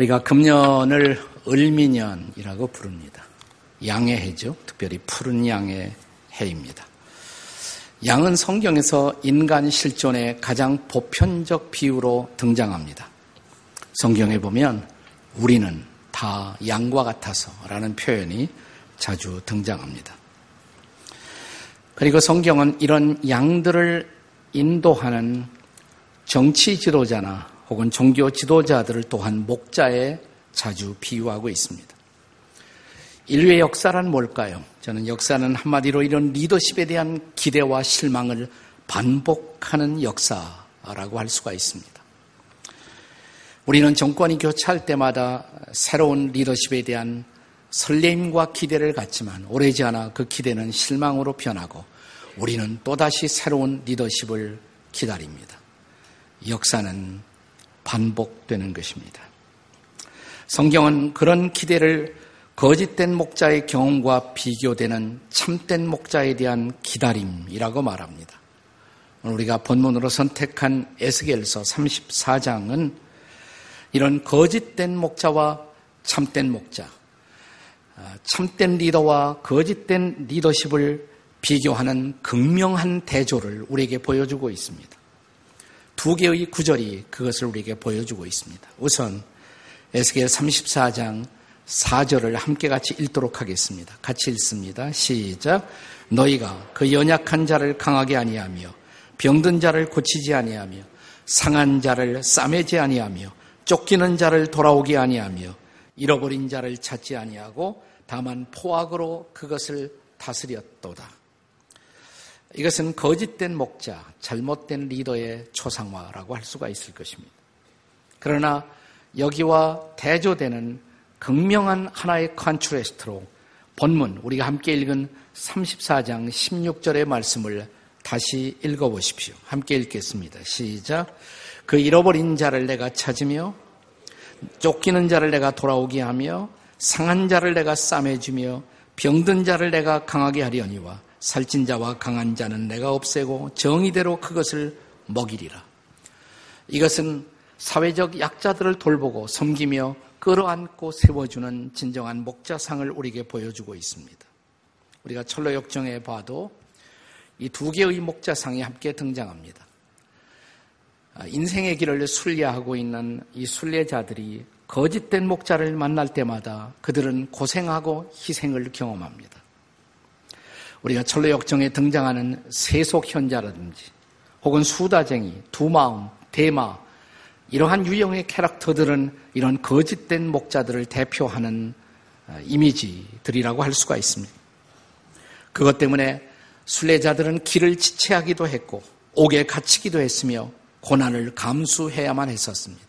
우리가 금년을 을미년이라고 부릅니다. 양의 해죠. 특별히 푸른 양의 해입니다. 양은 성경에서 인간 실존의 가장 보편적 비유로 등장합니다. 성경에 보면 우리는 다 양과 같아서 라는 표현이 자주 등장합니다. 그리고 성경은 이런 양들을 인도하는 정치 지도자나 혹은 종교 지도자들을 또한 목자에 자주 비유하고 있습니다. 인류의 역사란 뭘까요? 저는 역사는 한마디로 이런 리더십에 대한 기대와 실망을 반복하는 역사라고 할 수가 있습니다. 우리는 정권이 교체할 때마다 새로운 리더십에 대한 설레임과 기대를 갖지만 오래지 않아 그 기대는 실망으로 변하고 우리는 또다시 새로운 리더십을 기다립니다. 역사는 반복되는 것입니다. 성경은 그런 기대를 거짓된 목자의 경험과 비교되는 참된 목자에 대한 기다림이라고 말합니다. 우리가 본문으로 선택한 에스겔서 34장은 이런 거짓된 목자와 참된 목자, 아, 참된 리더와 거짓된 리더십을 비교하는 극명한 대조를 우리에게 보여주고 있습니다. 두 개의 구절이 그것을 우리에게 보여주고 있습니다. 우선 에스겔 34장 4절을 함께 같이 읽도록 하겠습니다. 같이 읽습니다. 시작. 너희가 그 연약한 자를 강하게 아니하며 병든 자를 고치지 아니하며 상한 자를 싸매지 아니하며 쫓기는 자를 돌아오게 아니하며 잃어버린 자를 찾지 아니하고 다만 포악으로 그것을 다스렸도다. 이것은 거짓된 목자, 잘못된 리더의 초상화라고 할 수가 있을 것입니다. 그러나 여기와 대조되는 극명한 하나의 컨트레스트로 본문 우리가 함께 읽은 34장 16절의 말씀을 다시 읽어보십시오. 함께 읽겠습니다. 시작. 그 잃어버린 자를 내가 찾으며 쫓기는 자를 내가 돌아오게 하며 상한 자를 내가 싸매주며 병든 자를 내가 강하게 하려니와 살찐 자와 강한 자는 내가 없애고 정의대로 그것을 먹이리라. 이것은 사회적 약자들을 돌보고 섬기며 끌어안고 세워주는 진정한 목자상을 우리에게 보여주고 있습니다. 우리가 철로 역정에 봐도 이 두 개의 목자상이 함께 등장합니다. 아, 인생의 길을 순례하고 있는 이 순례자들이 거짓된 목자를 만날 때마다 그들은 고생하고 희생을 경험합니다. 우리가 철로 역정에 등장하는 세속 현자라든지 혹은 수다쟁이, 두마음, 대마 이러한 유형의 캐릭터들은 이런 거짓된 목자들을 대표하는 어, 이미지들이라고 할 수가 있습니다. 그것 때문에 순례자들은 길을 지체하기도 했고 옥에 갇히기도 했으며 고난을 감수해야만 했었습니다.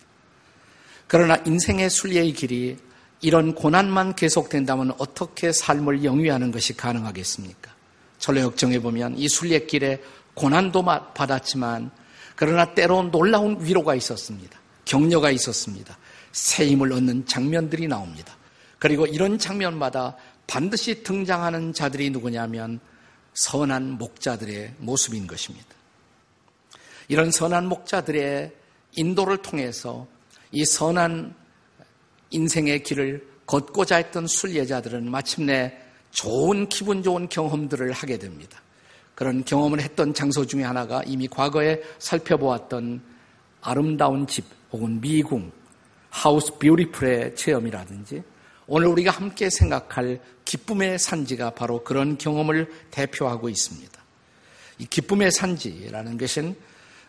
그러나 인생의 순례의 길이 이런 고난만 계속된다면 어떻게 삶을 영위하는 것이 가능하겠습니까? 철로역정에 보면 이 순례길에 고난도 받았지만 그러나 때론 놀라운 위로가 있었습니다. 격려가 있었습니다. 새 힘을 얻는 장면들이 나옵니다. 그리고 이런 장면마다 반드시 등장하는 자들이 누구냐면 선한 목자들의 모습인 것입니다. 이런 선한 목자들의 인도를 통해서 이 선한 인생의 길을 걷고자 했던 순례자들은 마침내 좋은 기분 좋은 경험들을 하게 됩니다. 그런 경험을 했던 장소 중에 하나가 이미 과거에 살펴보았던 아름다운 집 혹은 미궁, 하우스 뷰티풀의 체험이라든지 오늘 우리가 함께 생각할 기쁨의 산지가 바로 그런 경험을 대표하고 있습니다. 이 기쁨의 산지라는 것은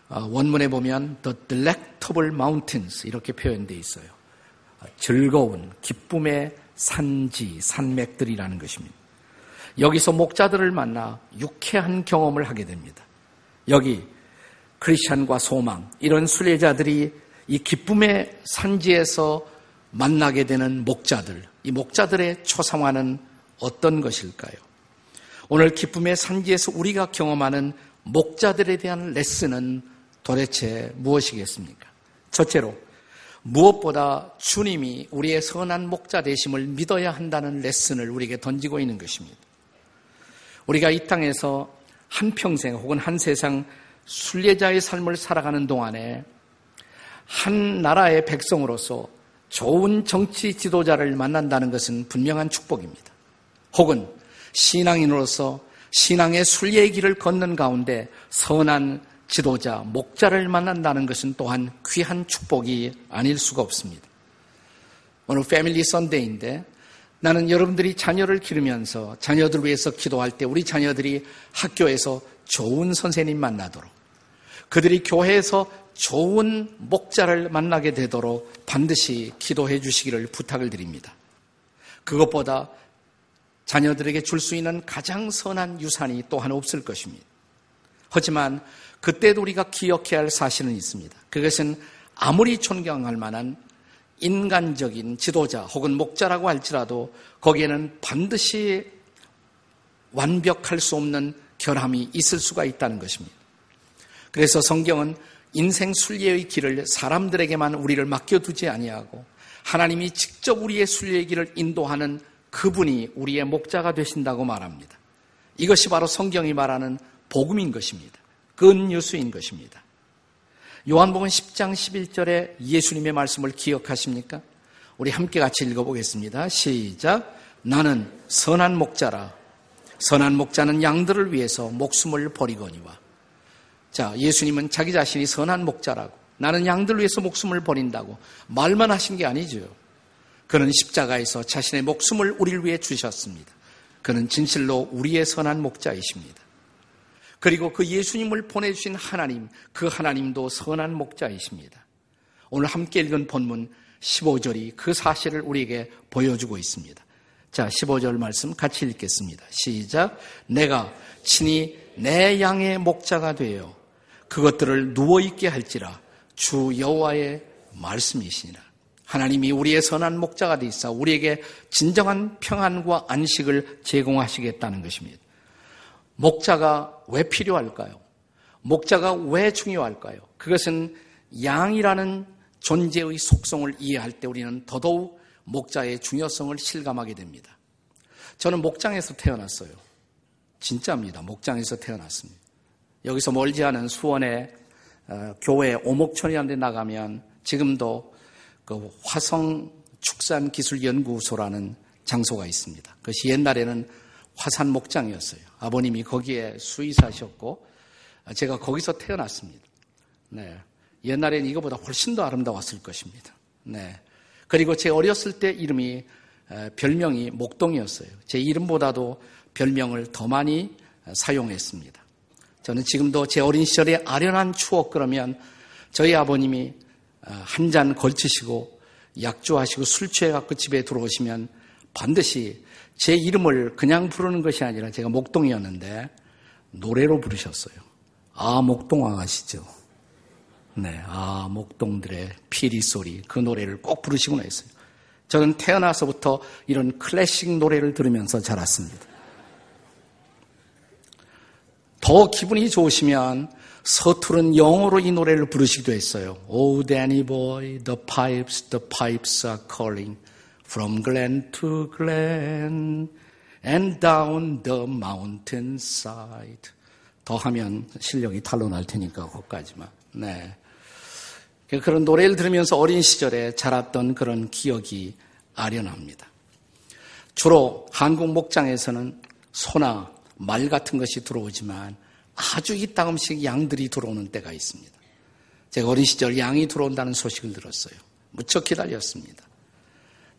어, 원문에 보면 The Delectable Mountains 이렇게 표현되어 있어요. 즐거운 기쁨의 산지, 산맥들이라는 것입니다. 여기서 목자들을 만나 유쾌한 경험을 하게 됩니다. 여기 크리스천과 소망 이런 순례자들이 이 기쁨의 산지에서 만나게 되는 목자들, 이 목자들의 초상화는 어떤 것일까요? 오늘 기쁨의 산지에서 우리가 경험하는 목자들에 대한 레슨은 도대체 무엇이겠습니까? 첫째로 무엇보다 주님이 우리의 선한 목자 되심을 믿어야 한다는 레슨을 우리에게 던지고 있는 것입니다. 우리가 이 땅에서 한평생 혹은 한 세상 순례자의 삶을 살아가는 동안에 한 나라의 백성으로서 좋은 정치 지도자를 만난다는 것은 분명한 축복입니다. 혹은 신앙인으로서 신앙의 순례의 길을 걷는 가운데 선한 지도자, 목자를 만난다는 것은 또한 귀한 축복이 아닐 수가 없습니다. 오늘 패밀리 선데이인데 나는 여러분들이 자녀를 기르면서 자녀들 위해서 기도할 때 우리 자녀들이 학교에서 좋은 선생님 만나도록 그들이 교회에서 좋은 목자를 만나게 되도록 반드시 기도해 주시기를 부탁을 드립니다. 그것보다 자녀들에게 줄 수 있는 가장 선한 유산이 또한 없을 것입니다. 하지만 그때도 우리가 기억해야 할 사실은 있습니다. 그것은 아무리 존경할 만한 인간적인 지도자 혹은 목자라고 할지라도 거기에는 반드시 완벽할 수 없는 결함이 있을 수가 있다는 것입니다. 그래서 성경은 인생 순례의 길을 사람들에게만 우리를 맡겨두지 아니하고 하나님이 직접 우리의 순례의 길을 인도하는 그분이 우리의 목자가 되신다고 말합니다. 이것이 바로 성경이 말하는 복음인 것입니다. 근유수인 것입니다. 요한복음 10장 11절에 예수님의 말씀을 기억하십니까? 우리 함께 같이 읽어보겠습니다. 시작. 나는 선한 목자라. 선한 목자는 양들을 위해서 목숨을 버리거니와. 자, 예수님은 자기 자신이 선한 목자라고. 나는 양들 을 위해서 목숨을 버린다고. 말만 하신 게 아니죠. 그는 십자가에서 자신의 목숨을 우리를 위해 주셨습니다. 그는 진실로 우리의 선한 목자이십니다. 그리고 그 예수님을 보내주신 하나님, 그 하나님도 선한 목자이십니다. 오늘 함께 읽은 본문 15절이 그 사실을 우리에게 보여주고 있습니다. 자, 15절 말씀 같이 읽겠습니다. 시작. 내가 친히 내 양의 목자가 되어 그것들을 누워있게 할지라 주 여호와의 말씀이시니라. 하나님이 우리의 선한 목자가 되있어 우리에게 진정한 평안과 안식을 제공하시겠다는 것입니다. 목자가 왜 필요할까요? 목자가 왜 중요할까요? 그것은 양이라는 존재의 속성을 이해할 때 우리는 더더욱 목자의 중요성을 실감하게 됩니다. 저는 목장에서 태어났어요. 진짜입니다. 목장에서 태어났습니다. 여기서 멀지 않은 수원의 어, 교회 오목촌이라는 데 나가면 지금도 그 화성 축산기술연구소라는 장소가 있습니다. 그것이 옛날에는 화산 목장이었어요. 아버님이 거기에 수의사셨고 제가 거기서 태어났습니다. 네. 옛날에는 이거보다 훨씬 더 아름다웠을 것입니다. 네. 그리고 제 어렸을 때 이름이 별명이 목동이었어요. 제 이름보다도 별명을 더 많이 사용했습니다. 저는 지금도 제 어린 시절의 아련한 추억 그러면 저희 아버님이 한 잔 걸치시고 약주하시고 술 취해갖고 집에 들어오시면 반드시 제 이름을 그냥 부르는 것이 아니라 제가 목동이었는데 노래로 부르셨어요. 아, 목동왕 아시죠? 네, 아, 목동들의 피리 소리 그 노래를 꼭 부르시곤 했어요. 저는 태어나서부터 이런 클래식 노래를 들으면서 자랐습니다. 더 기분이 좋으시면 서투른 영어로 이 노래를 부르시기도 했어요. Oh, Danny boy, the pipes, the pipes are calling. From glen to glen and down the mountainside. 더 하면 실력이 탈로 날 테니까 거기까지만. 네. 그런 노래를 들으면서 어린 시절에 자랐던 그런 기억이 아련합니다. 주로 한국 목장에서는 소나 말 같은 것이 들어오지만 아주 이따금씩 양들이 들어오는 때가 있습니다. 제가 어린 시절 양이 들어온다는 소식을 들었어요. 무척 기다렸습니다.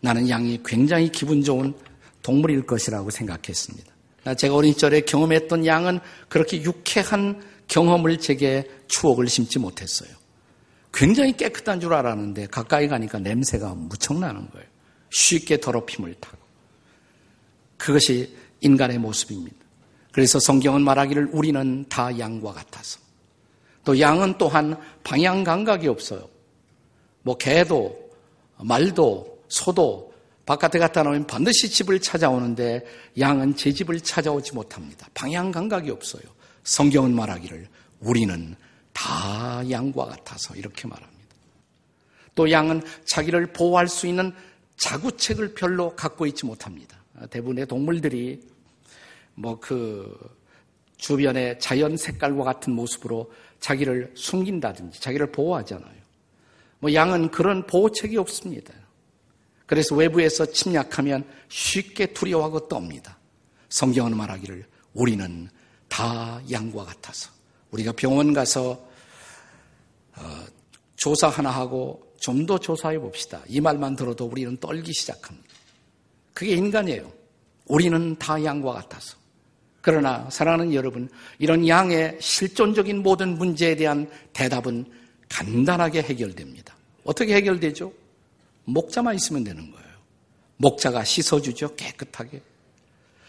나는 양이 굉장히 기분 좋은 동물일 것이라고 생각했습니다. 제가 어린 시절에 경험했던 양은 그렇게 유쾌한 경험을 제게 추억을 심지 못했어요. 굉장히 깨끗한 줄 알았는데 가까이 가니까 냄새가 무척 나는 거예요. 쉽게 더럽힘을 타고. 그것이 인간의 모습입니다. 그래서 성경은 말하기를 우리는 다 양과 같아서. 또 양은 또한 방향 감각이 없어요. 뭐 개도 말도 소도 바깥에 갔다 나오면 반드시 집을 찾아오는데 양은 제 집을 찾아오지 못합니다. 방향 감각이 없어요. 성경은 말하기를 우리는 다 양과 같아서 이렇게 말합니다. 또 양은 자기를 보호할 수 있는 자구책을 별로 갖고 있지 못합니다. 대부분의 동물들이 뭐 그 주변의 자연 색깔과 같은 모습으로 자기를 숨긴다든지 자기를 보호하잖아요. 뭐 양은 그런 보호책이 없습니다. 그래서 외부에서 침략하면 쉽게 두려워하고 떱니다. 성경은 말하기를 우리는 다 양과 같아서 우리가 병원 가서 어, 조사 하나 하고 좀 더 조사해 봅시다. 이 말만 들어도 우리는 떨기 시작합니다. 그게 인간이에요. 우리는 다 양과 같아서. 그러나 사랑하는 여러분, 이런 양의 실존적인 모든 문제에 대한 대답은 간단하게 해결됩니다. 어떻게 해결되죠? 목자만 있으면 되는 거예요. 목자가 씻어주죠, 깨끗하게.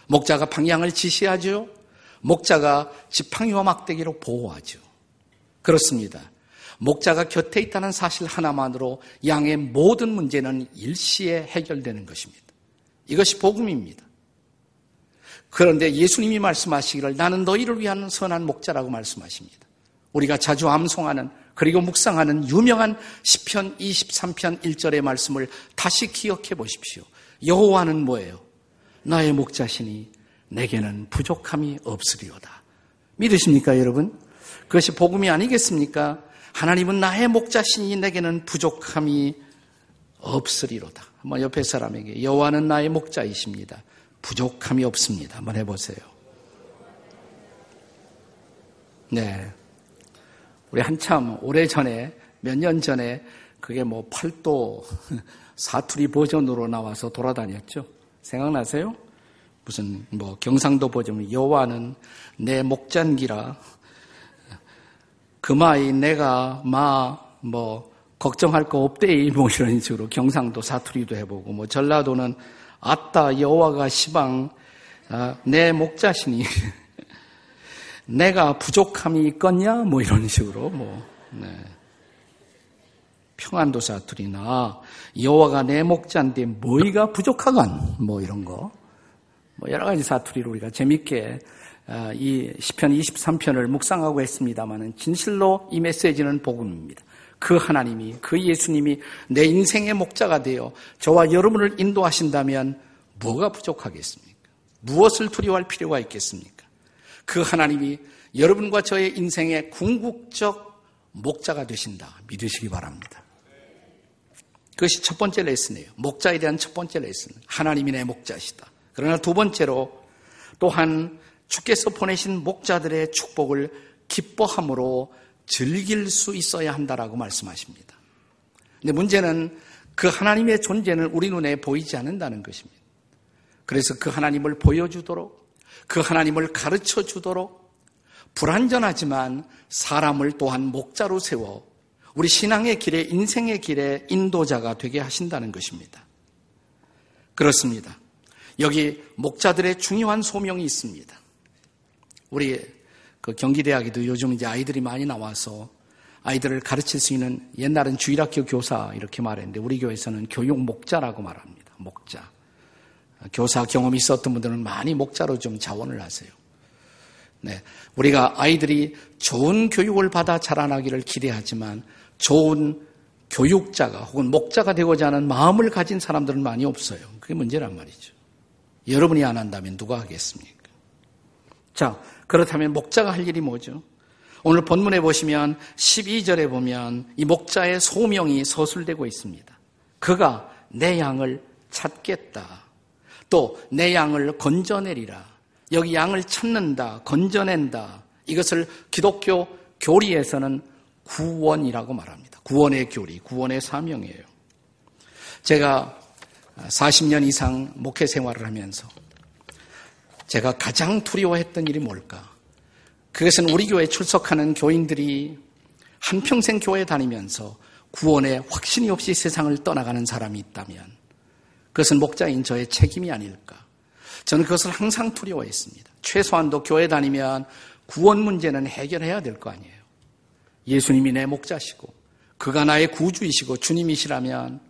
목자가 방향을 지시하죠. 목자가 지팡이와 막대기로 보호하죠. 그렇습니다. 목자가 곁에 있다는 사실 하나만으로 양의 모든 문제는 일시에 해결되는 것입니다. 이것이 복음입니다. 그런데 예수님이 말씀하시기를 나는 너희를 위한 선한 목자라고 말씀하십니다. 우리가 자주 암송하는 그리고 묵상하는 유명한 시편 23편 1절의 말씀을 다시 기억해 보십시오. 여호와는 뭐예요? 나의 목자시니 내게는 부족함이 없으리로다. 믿으십니까, 여러분? 그것이 복음이 아니겠습니까? 하나님은 나의 목자시니 내게는 부족함이 없으리로다. 한번 옆에 사람에게 여호와는 나의 목자이십니다. 부족함이 없습니다. 한번 해보세요. 네. 우리 한참 오래 전에 몇 년 전에 그게 뭐 팔도 사투리 버전으로 나와서 돌아다녔죠. 생각나세요? 무슨 뭐 경상도 버전 여호와는 내 목잔기라 그마이 내가 마 뭐 걱정할 거 없대이 뭐 이런 식으로 경상도 사투리도 해보고 뭐 전라도는 아따 여호와가 시방 아, 내 목자시니 내가 부족함이 있겠냐 뭐 이런 식으로 뭐 네. 평안도 사투리나 여호와가 내 목자인데 뭐이가 부족하건 뭐 이런 거 뭐 여러 가지 사투리로 우리가 재밌게 아, 이 시편 23편을 묵상하고 했습니다만은 진실로 이 메시지는 복음입니다. 그 하나님이 그 예수님이 내 인생의 목자가 되어 저와 여러분을 인도하신다면 뭐가 부족하겠습니까? 무엇을 두려워할 필요가 있겠습니까? 그 하나님이 여러분과 저의 인생의 궁극적 목자가 되신다. 믿으시기 바랍니다. 그것이 첫 번째 레슨이에요. 목자에 대한 첫 번째 레슨. 하나님이 내 목자시다. 그러나 두 번째로 또한 주께서 보내신 목자들의 축복을 기뻐함으로 즐길 수 있어야 한다라고 말씀하십니다. 근데 문제는 그 하나님의 존재는 우리 눈에 보이지 않는다는 것입니다. 그래서 그 하나님을 보여주도록 그 하나님을 가르쳐 주도록 불완전하지만 사람을 또한 목자로 세워 우리 신앙의 길에 인생의 길에 인도자가 되게 하신다는 것입니다. 그렇습니다. 여기 목자들의 중요한 소명이 있습니다. 우리 그 경기대학에도 요즘 이제 아이들이 많이 나와서 아이들을 가르칠 수 있는 옛날은 주일학교 교사 이렇게 말했는데 우리 교회에서는 교육 목자라고 말합니다. 목자. 교사 경험이 있었던 분들은 많이 목자로 좀 자원을 하세요. 네. 우리가 아이들이 좋은 교육을 받아 자라나기를 기대하지만 좋은 교육자가 혹은 목자가 되고자 하는 마음을 가진 사람들은 많이 없어요. 그게 문제란 말이죠. 여러분이 안 한다면 누가 하겠습니까? 자, 그렇다면 목자가 할 일이 뭐죠? 오늘 본문에 보시면 12절에 보면 이 목자의 소명이 서술되고 있습니다. 그가 내 양을 찾겠다. 또 내 양을 건져내리라. 여기 양을 찾는다, 건져낸다. 이것을 기독교 교리에서는 구원이라고 말합니다. 구원의 교리, 구원의 사명이에요. 제가 40년 이상 목회 생활을 하면서 제가 가장 두려워했던 일이 뭘까? 그것은 우리 교회에 출석하는 교인들이 한평생 교회 다니면서 구원에 확신이 없이 세상을 떠나가는 사람이 있다면 그것은 목자인 저의 책임이 아닐까? 저는 그것을 항상 두려워했습니다. 최소한도 교회 다니면 구원 문제는 해결해야 될 거 아니에요. 예수님이 내 목자시고 그가 나의 구주이시고 주님이시라면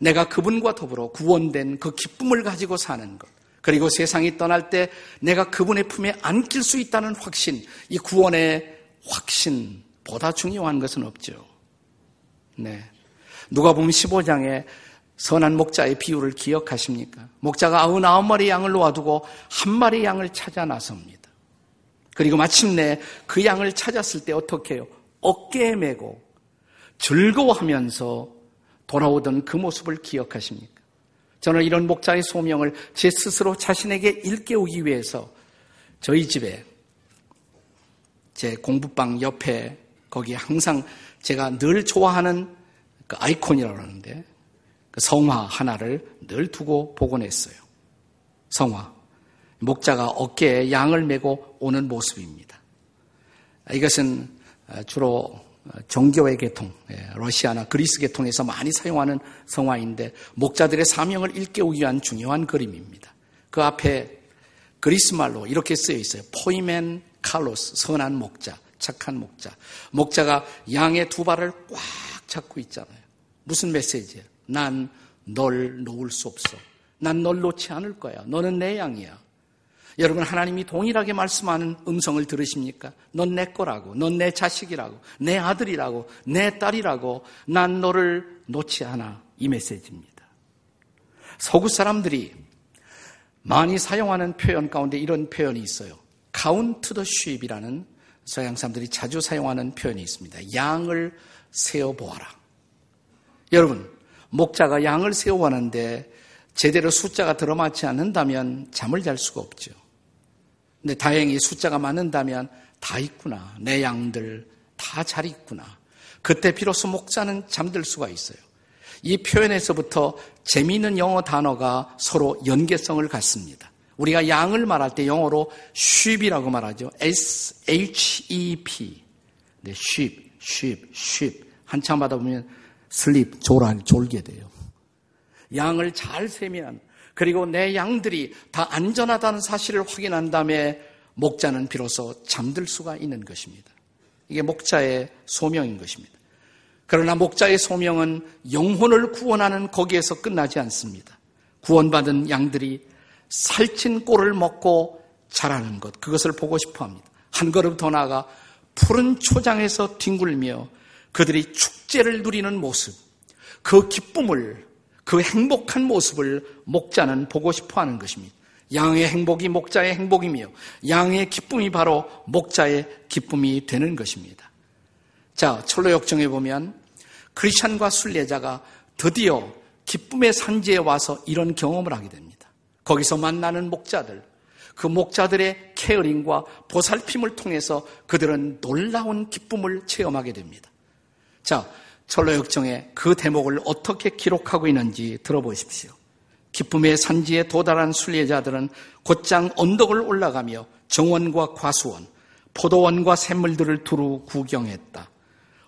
내가 그분과 더불어 구원된 그 기쁨을 가지고 사는 것. 그리고 세상이 떠날 때 내가 그분의 품에 안길 수 있다는 확신, 이 구원의 확신보다 중요한 것은 없죠. 네. 누가 보면 15장에 선한 목자의 비유를 기억하십니까? 목자가 99마리 양을 놓아두고 한 마리 양을 찾아 나섭니다. 그리고 마침내 그 양을 찾았을 때 어떻게 해요? 어깨에 메고 즐거워하면서 돌아오던 그 모습을 기억하십니까? 저는 이런 목자의 소명을 제 스스로 자신에게 일깨우기 위해서 저희 집에 제 공부방 옆에 거기에 항상 제가 늘 좋아하는 그 아이콘이라고 하는데 그 성화 하나를 늘 두고 복원했어요. 성화. 목자가 어깨에 양을 메고 오는 모습입니다. 이것은 주로 종교의 계통, 예, 러시아나 그리스 계통에서 많이 사용하는 성화인데 목자들의 사명을 일깨우기 위한 중요한 그림입니다. 그 앞에 그리스 말로 이렇게 쓰여 있어요. 포이멘 칼로스, 선한 목자, 착한 목자. 목자가 양의 두 발을 꽉 잡고 있잖아요. 무슨 메시지예요? 난 널 놓을 수 없어. 난 널 놓지 않을 거야. 너는 내 양이야. 여러분 하나님이 동일하게 말씀하는 음성을 들으십니까? 넌 내 거라고, 넌 내 자식이라고, 내 아들이라고, 내 딸이라고, 난 너를 놓지 않아. 이 메시지입니다. 서구 사람들이 많이 사용하는 표현 가운데 이런 표현이 있어요. count the sheep이라는 서양 사람들이 자주 사용하는 표현이 있습니다. 양을 세어 보아라. 여러분, 목자가 양을 세워하는데 제대로 숫자가 들어맞지 않는다면 잠을 잘 수가 없죠. 근데 다행히 숫자가 맞는다면 다 있구나. 내 양들 다 잘 있구나. 그때 비로소 목자는 잠들 수가 있어요. 이 표현에서부터 재미있는 영어 단어가 서로 연계성을 갖습니다. 우리가 양을 말할 때 영어로 sheep이라고 말하죠. S-H-E-P. 네, sheep, sheep, sheep. 한참 하다 보면 슬립, 졸아, 졸게 돼요. 양을 잘 세면, 그리고 내 양들이 다 안전하다는 사실을 확인한 다음에 목자는 비로소 잠들 수가 있는 것입니다. 이게 목자의 소명인 것입니다. 그러나 목자의 소명은 영혼을 구원하는 거기에서 끝나지 않습니다. 구원받은 양들이 살찐 꼴을 먹고 자라는 것, 그것을 보고 싶어 합니다. 한 걸음 더 나아가 푸른 초장에서 뒹굴며 그들이 축제를 누리는 모습, 그 기쁨을, 그 행복한 모습을 목자는 보고 싶어 하는 것입니다. 양의 행복이 목자의 행복이며 양의 기쁨이 바로 목자의 기쁨이 되는 것입니다. 자, 철로 역정에 보면 크리스찬과 순례자가 드디어 기쁨의 산지에 와서 이런 경험을 하게 됩니다. 거기서 만나는 목자들, 그 목자들의 케어링과 보살핌을 통해서 그들은 놀라운 기쁨을 체험하게 됩니다. 자, 철로 역정의 그 대목을 어떻게 기록하고 있는지 들어보십시오. 기쁨의 산지에 도달한 순례자들은 곧장 언덕을 올라가며 정원과 과수원, 포도원과 샘물들을 두루 구경했다.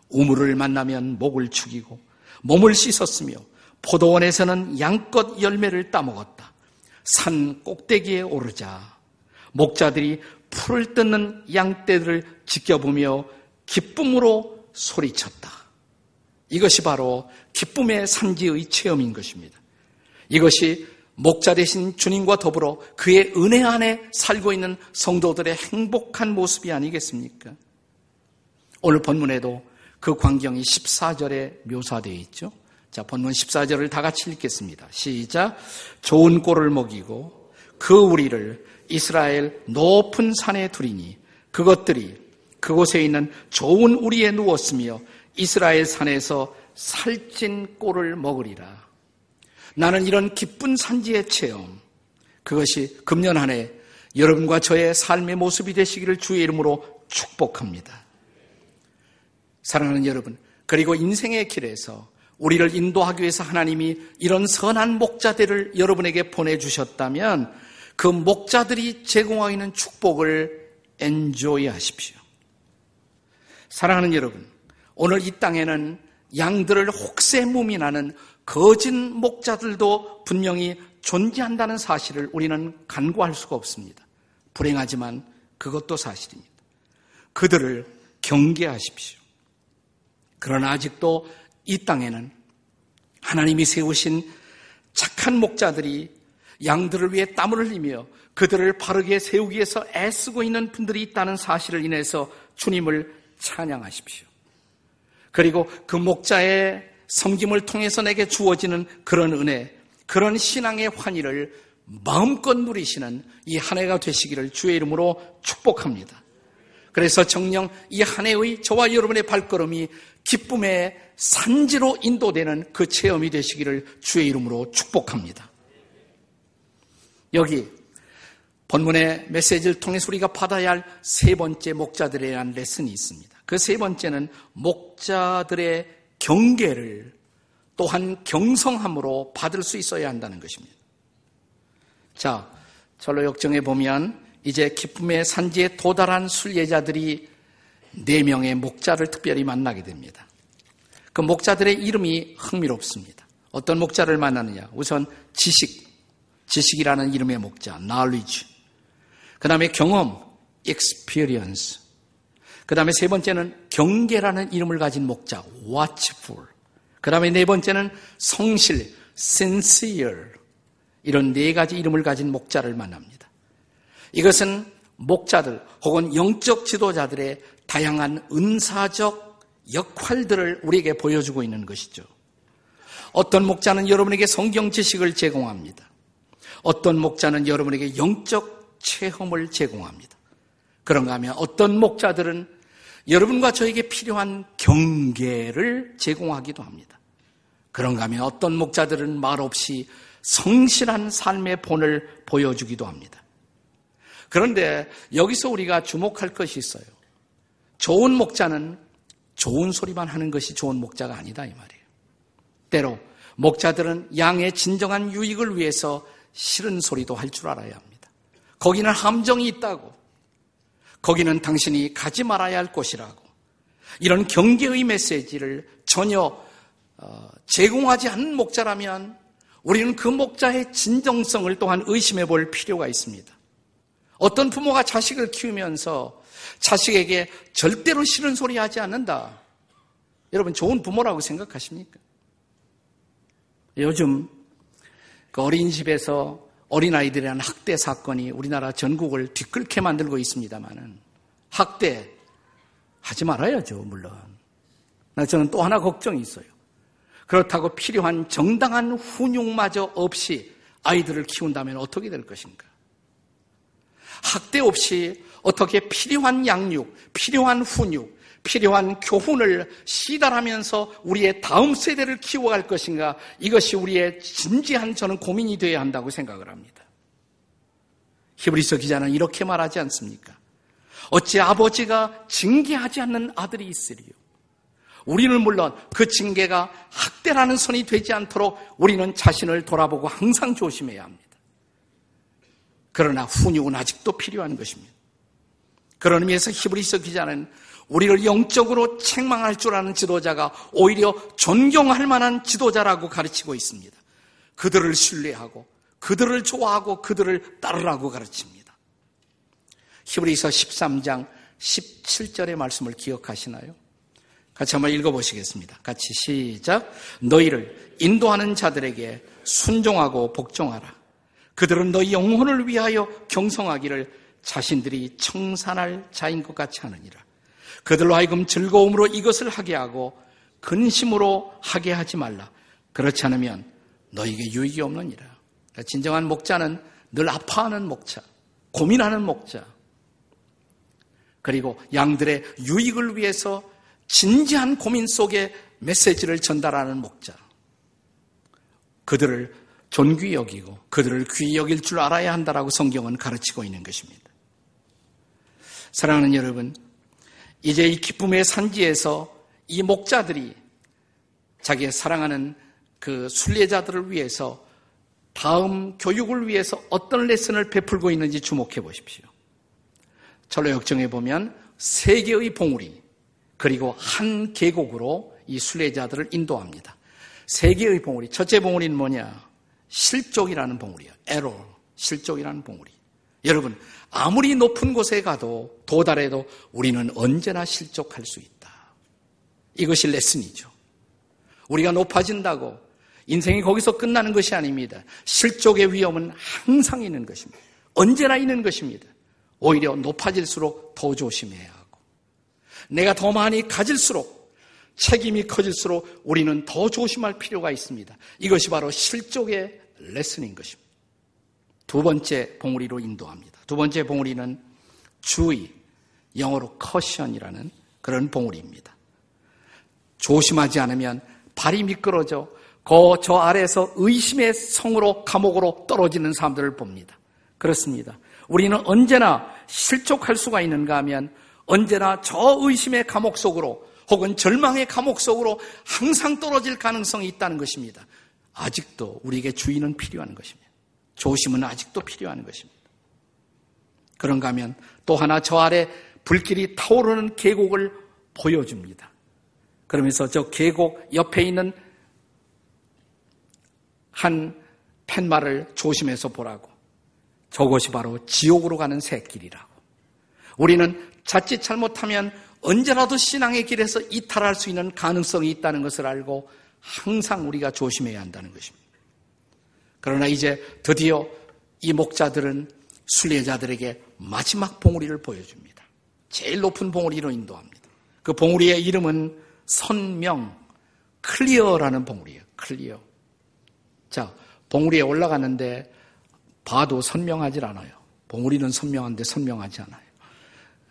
우물을 만나면 목을 축이고 몸을 씻었으며 포도원에서는 양껏 열매를 따먹었다. 산 꼭대기에 오르자 목자들이 풀을 뜯는 양떼들을 지켜보며 기쁨으로 소리쳤다. 이것이 바로 기쁨의 산지의 체험인 것입니다. 이것이 목자 대신 주님과 더불어 그의 은혜 안에 살고 있는 성도들의 행복한 모습이 아니겠습니까? 오늘 본문에도 그 광경이 14절에 묘사되어 있죠. 자, 본문 14절을 다 같이 읽겠습니다. 시작. 좋은 꼴을 먹이고 그 우리를 이스라엘 높은 산에 두리니 그것들이 그곳에 있는 좋은 우리에 누웠으며 이스라엘 산에서 살찐 꼴을 먹으리라. 나는 이런 기쁜 산지의 체험, 그것이 금년 한 해 여러분과 저의 삶의 모습이 되시기를 주의 이름으로 축복합니다. 사랑하는 여러분, 그리고 인생의 길에서 우리를 인도하기 위해서 하나님이 이런 선한 목자들을 여러분에게 보내주셨다면 그 목자들이 제공하고 있는 축복을 엔조이 하십시오. 사랑하는 여러분, 오늘 이 땅에는 양들을 혹세무민하는 거짓 목자들도 분명히 존재한다는 사실을 우리는 간과할 수가 없습니다. 불행하지만 그것도 사실입니다. 그들을 경계하십시오. 그러나 아직도 이 땅에는 하나님이 세우신 착한 목자들이 양들을 위해 땀을 흘리며 그들을 바르게 세우기 위해서 애쓰고 있는 분들이 있다는 사실을 인해서 주님을 찬양하십시오. 그리고 그 목자의 섬김을 통해서 내게 주어지는 그런 은혜, 그런 신앙의 환희를 마음껏 누리시는 이 한 해가 되시기를 주의 이름으로 축복합니다. 그래서 정령 이 한 해의 저와 여러분의 발걸음이 기쁨의 산지로 인도되는 그 체험이 되시기를 주의 이름으로 축복합니다. 여기 본문의 메시지를 통해서 우리가 받아야 할 세 번째 목자들에 대한 레슨이 있습니다. 그 세 번째는 목자들의 경계를 또한 경성함으로 받을 수 있어야 한다는 것입니다. 자, 절로 역정에 보면 이제 기쁨의 산지에 도달한 순례자들이 네 명의 목자를 특별히 만나게 됩니다. 그 목자들의 이름이 흥미롭습니다. 어떤 목자를 만나느냐? 우선 지식, 지식이라는 이름의 목자, knowledge. 그 다음에 경험, experience. 그 다음에 세 번째는 경계라는 이름을 가진 목자, watchful. 그 다음에 네 번째는 성실, sincere. 이런 네 가지 이름을 가진 목자를 만납니다. 이것은 목자들 혹은 영적 지도자들의 다양한 은사적 역할들을 우리에게 보여주고 있는 것이죠. 어떤 목자는 여러분에게 성경 지식을 제공합니다. 어떤 목자는 여러분에게 영적 체험을 제공합니다. 그런가 하면 어떤 목자들은 여러분과 저에게 필요한 경계를 제공하기도 합니다. 그런가 하면 어떤 목자들은 말없이 성실한 삶의 본을 보여주기도 합니다. 그런데 여기서 우리가 주목할 것이 있어요. 좋은 목자는 좋은 소리만 하는 것이 좋은 목자가 아니다 이 말이에요. 때로 목자들은 양의 진정한 유익을 위해서 싫은 소리도 할 줄 알아야 합니다. 거기는 함정이 있다고. 거기는 당신이 가지 말아야 할 곳이라고. 이런 경계의 메시지를 전혀 어, 제공하지 않는 목자라면 우리는 그 목자의 진정성을 또한 의심해 볼 필요가 있습니다. 어떤 부모가 자식을 키우면서 자식에게 절대로 싫은 소리 하지 않는다. 여러분 좋은 부모라고 생각하십니까? 요즘 그 어린이집에서 어린아이들에 대한 학대 사건이 우리나라 전국을 뒤끓게 만들고 있습니다만은 학대 하지 말아야죠, 물론. 저는 또 하나 걱정이 있어요. 그렇다고 필요한 정당한 훈육마저 없이 아이들을 키운다면 어떻게 될 것인가? 학대 없이 어떻게 필요한 양육, 필요한 훈육, 필요한 교훈을 시달하면서 우리의 다음 세대를 키워갈 것인가? 이것이 우리의 진지한 저는 고민이 되어야 한다고 생각을 합니다. 히브리서 기자는 이렇게 말하지 않습니까? 어찌 아버지가 징계하지 않는 아들이 있으리요? 우리는 물론 그 징계가 학대라는 선이 되지 않도록 우리는 자신을 돌아보고 항상 조심해야 합니다. 그러나 훈육은 아직도 필요한 것입니다. 그런 의미에서 히브리서 기자는 우리를 영적으로 책망할 줄 아는 지도자가 오히려 존경할 만한 지도자라고 가르치고 있습니다. 그들을 신뢰하고 그들을 좋아하고 그들을 따르라고 가르칩니다. 히브리서 13장 17절의 말씀을 기억하시나요? 같이 한번 읽어보시겠습니다. 같이 시작. 너희를 인도하는 자들에게 순종하고 복종하라. 그들은 너희 영혼을 위하여 경성하기를 자신들이 청산할 자인 것 같이 하느니라. 그들로 하여금 즐거움으로 이것을 하게 하고 근심으로 하게 하지 말라. 그렇지 않으면 너에게 유익이 없느니라. 진정한 목자는 늘 아파하는 목자, 고민하는 목자, 그리고 양들의 유익을 위해서 진지한 고민 속에 메시지를 전달하는 목자. 그들을 존귀 여기고 그들을 귀히 여길 줄 알아야 한다라고 성경은 가르치고 있는 것입니다. 사랑하는 여러분, 이제 이 기쁨의 산지에서 이 목자들이 자기의 사랑하는 그 순례자들을 위해서 다음 교육을 위해서 어떤 레슨을 베풀고 있는지 주목해 보십시오. 절로 역정에 보면 세 개의 봉우리, 그리고 한 계곡으로 이 순례자들을 인도합니다. 세 개의 봉우리. 첫째 봉우리는 뭐냐? 실족이라는 봉우리야. 에로, 실족이라는 봉우리. 여러분, 아무리 높은 곳에 가도 도달해도 우리는 언제나 실족할 수 있다. 이것이 레슨이죠. 우리가 높아진다고 인생이 거기서 끝나는 것이 아닙니다. 실족의 위험은 항상 있는 것입니다. 언제나 있는 것입니다. 오히려 높아질수록 더 조심해야 내가 더 많이 가질수록 책임이 커질수록 우리는 더 조심할 필요가 있습니다. 이것이 바로 실족의 레슨인 것입니다. 두 번째 봉우리로 인도합니다. 두 번째 봉우리는 주의, 영어로 커션이라는 그런 봉우리입니다. 조심하지 않으면 발이 미끄러져 그저 아래에서 의심의 성으로 감옥으로 떨어지는 사람들을 봅니다. 그렇습니다. 우리는 언제나 실족할 수가 있는가 하면 언제나 저 의심의 감옥 속으로 혹은 절망의 감옥 속으로 항상 떨어질 가능성이 있다는 것입니다. 아직도 우리에게 주인은 필요한 것입니다. 조심은 아직도 필요한 것입니다. 그런가 하면 또 하나 저 아래 불길이 타오르는 계곡을 보여줍니다. 그러면서 저 계곡 옆에 있는 한 팻말을 조심해서 보라고. 저것이 바로 지옥으로 가는 새길이라고. 우리는 자칫 잘못하면 언제라도 신앙의 길에서 이탈할 수 있는 가능성이 있다는 것을 알고 항상 우리가 조심해야 한다는 것입니다. 그러나 이제 드디어 이 목자들은 순례자들에게 마지막 봉우리를 보여줍니다. 제일 높은 봉우리로 인도합니다. 그 봉우리의 이름은 선명, clear라는 봉우리예요. Clear. 자, 봉우리에 올라가는데 봐도 선명하지 않아요. 봉우리는 선명한데 선명하지 않아요.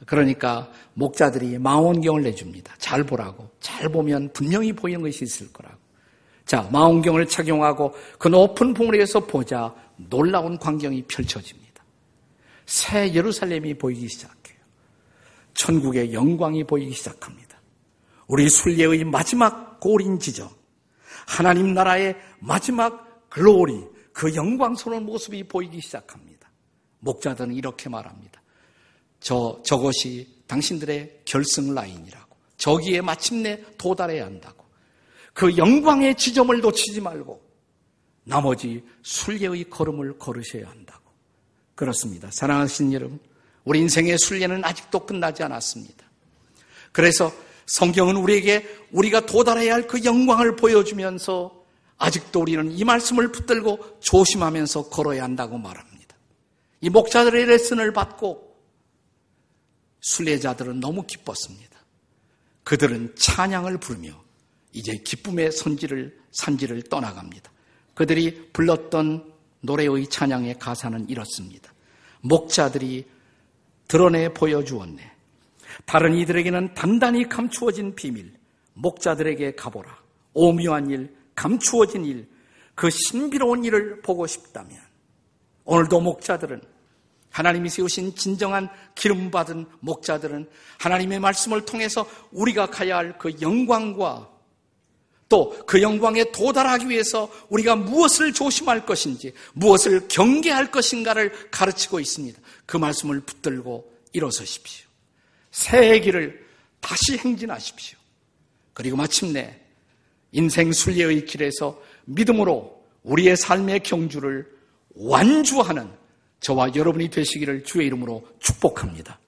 그러니까 목자들이 망원경을 내줍니다. 잘 보라고. 잘 보면 분명히 보이는 것이 있을 거라고. 자, 망원경을 착용하고 그 높은 봉우리에서 보자 놀라운 광경이 펼쳐집니다. 새 예루살렘이 보이기 시작해요. 천국의 영광이 보이기 시작합니다. 우리 순례의 마지막 고린 지점, 하나님 나라의 마지막 글로리, 그 영광스러운 모습이 보이기 시작합니다. 목자들은 이렇게 말합니다. 저, 저것이 당신들의 결승 라인이라고. 저기에 마침내 도달해야 한다고. 그 영광의 지점을 놓치지 말고 나머지 순례의 걸음을 걸으셔야 한다고. 그렇습니다. 사랑하신 여러분, 우리 인생의 순례는 아직도 끝나지 않았습니다. 그래서 성경은 우리에게 우리가 도달해야 할 그 영광을 보여주면서 아직도 우리는 이 말씀을 붙들고 조심하면서 걸어야 한다고 말합니다. 이 목자들의 레슨을 받고 순례자들은 너무 기뻤습니다. 그들은 찬양을 부르며 이제 기쁨의 선지를 산지를 떠나갑니다. 그들이 불렀던 노래의 찬양의 가사는 이렇습니다. 목자들이 드러내 보여주었네. 다른 이들에게는 단단히 감추어진 비밀, 목자들에게 가보라. 오묘한 일, 감추어진 일, 그 신비로운 일을 보고 싶다면 오늘도 목자들은 하나님이 세우신 진정한 기름 받은 목자들은 하나님의 말씀을 통해서 우리가 가야 할 그 영광과 또 그 영광에 도달하기 위해서 우리가 무엇을 조심할 것인지, 무엇을 경계할 것인가를 가르치고 있습니다. 그 말씀을 붙들고 일어서십시오. 새해 길을 다시 행진하십시오. 그리고 마침내 인생 순례의 길에서 믿음으로 우리의 삶의 경주를 완주하는 저와 여러분이 되시기를 주의 이름으로 축복합니다.